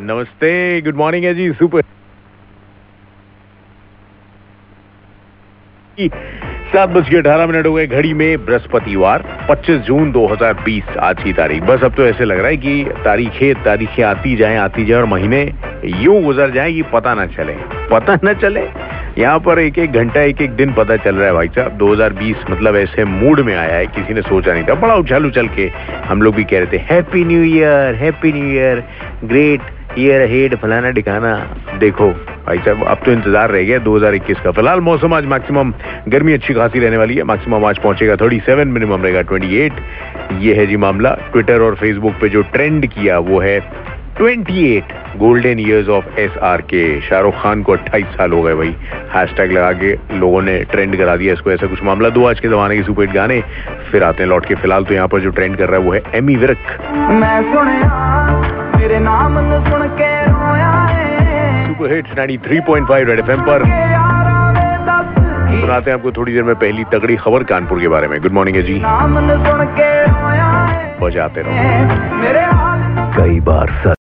नमस्ते good morning है जी super सात बज के अठारह मिनट हो गए, घड़ी में बृहस्पतिवार 25 जून 2020 आज की तारीख। बस अब तो ऐसे लग रहा है कि तारीखें तारीखें आती जाएँ आती जाएँ और महीने यूँ गुजर जाएँ कि पता ना चले। पता ना चले। यहाँ पर एक एक घंटा, एक एक दिन पता चल रहा है भाई साहब। 2020 मतलब ऐसे मूड में आया है, किसी ने सोचा नहीं था। बड़ा उछल उछल के हम लोग भी कह रहे थे happy new year happy new year great year ahead फलाना ठिकाना। देखो भाई साहब, अब तो इंतज़ार रह गया 2021 का। फ़िलहाल मौसम आज मैक्सिमम गर्मी अच्छी खासी रहने वाली है। मैक्सिमम आज पहुंचेगा 37 मिनिमम रहेगा 28 ये है जी मामला। ट्विटर और फेसबुक पे जो ट्रेंड किया वो है 28 golden years of S R K Shahrukh Khan को 28 साल हो गए भाई। हैशटैग लगा के लोगों ने ट्रेंड करा दिया इसको। ऐसा कुछ मामला दो आज के जमाने के सुपरहिट गाने। फिर आते हैं लौट के। फ़िलहाल तो यहाँ पर जो ट्रेंड कर रहा है वो है एमी विरक मैं पर। सुनाते हैं आपको थोड़ी देर में पहली तगड़ी खबर कानपुर के बारे में। गुड मॉर्निंग है जी। बजाते रहो। कई बार सर